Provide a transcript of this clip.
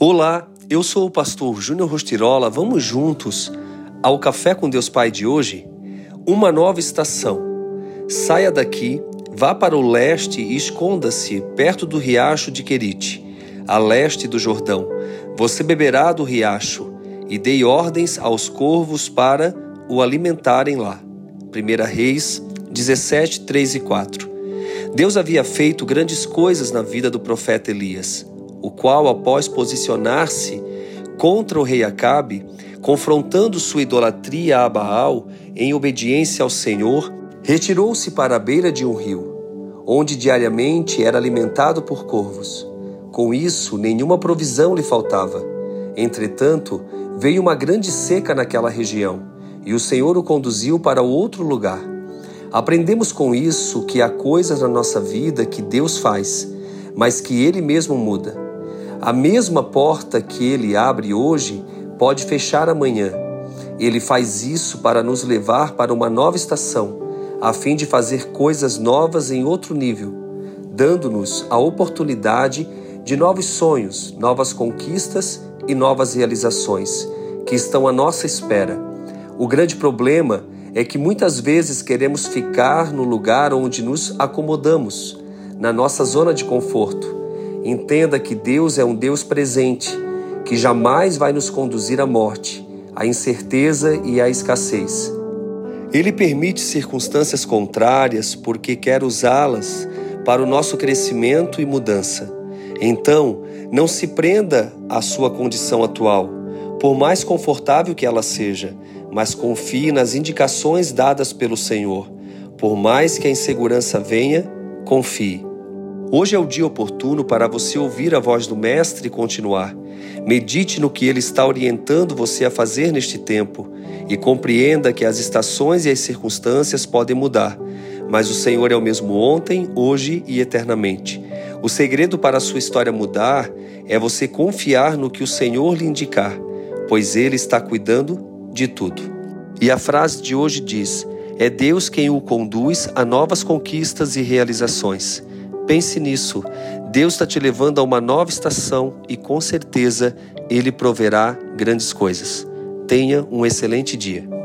Olá, eu sou o pastor Júnior Rostirola. Vamos juntos ao Café com Deus Pai de hoje? Uma nova estação. Saia daqui, vá para o leste e esconda-se perto do riacho de Querite, a leste do Jordão. Você beberá do riacho e dei ordens aos corvos para o alimentarem lá. 1 Reis 17, 3 e 4. Deus havia feito grandes coisas na vida do profeta Elias, o qual, após posicionar-se contra o rei Acabe, confrontando sua idolatria a Baal em obediência ao Senhor, retirou-se para a beira de um rio, onde diariamente era alimentado por corvos. Com isso, nenhuma provisão lhe faltava. Entretanto, veio uma grande seca naquela região, e o Senhor o conduziu para outro lugar. Aprendemos com isso que há coisas na nossa vida que Deus faz, mas que Ele mesmo muda. A mesma porta que Ele abre hoje pode fechar amanhã. Ele faz isso para nos levar para uma nova estação, a fim de fazer coisas novas em outro nível, dando-nos a oportunidade de novos sonhos, novas conquistas e novas realizações que estão à nossa espera. O grande problema é que muitas vezes queremos ficar no lugar onde nos acomodamos, na nossa zona de conforto. Entenda que Deus é um Deus presente, que jamais vai nos conduzir à morte, à incerteza e à escassez. Ele permite circunstâncias contrárias porque quer usá-las para o nosso crescimento e mudança. Então, não se prenda à sua condição atual, por mais confortável que ela seja, mas confie nas indicações dadas pelo Senhor. Por mais que a insegurança venha, confie. Hoje é o dia oportuno para você ouvir a voz do Mestre e continuar. Medite no que ele está orientando você a fazer neste tempo e compreenda que as estações e as circunstâncias podem mudar, mas o Senhor é o mesmo ontem, hoje e eternamente. O segredo para a sua história mudar é você confiar no que o Senhor lhe indicar, pois ele está cuidando de tudo. E a frase de hoje diz: É Deus quem o conduz a novas conquistas e realizações. Pense nisso. Deus está te levando a uma nova estação e com certeza Ele proverá grandes coisas. Tenha um excelente dia.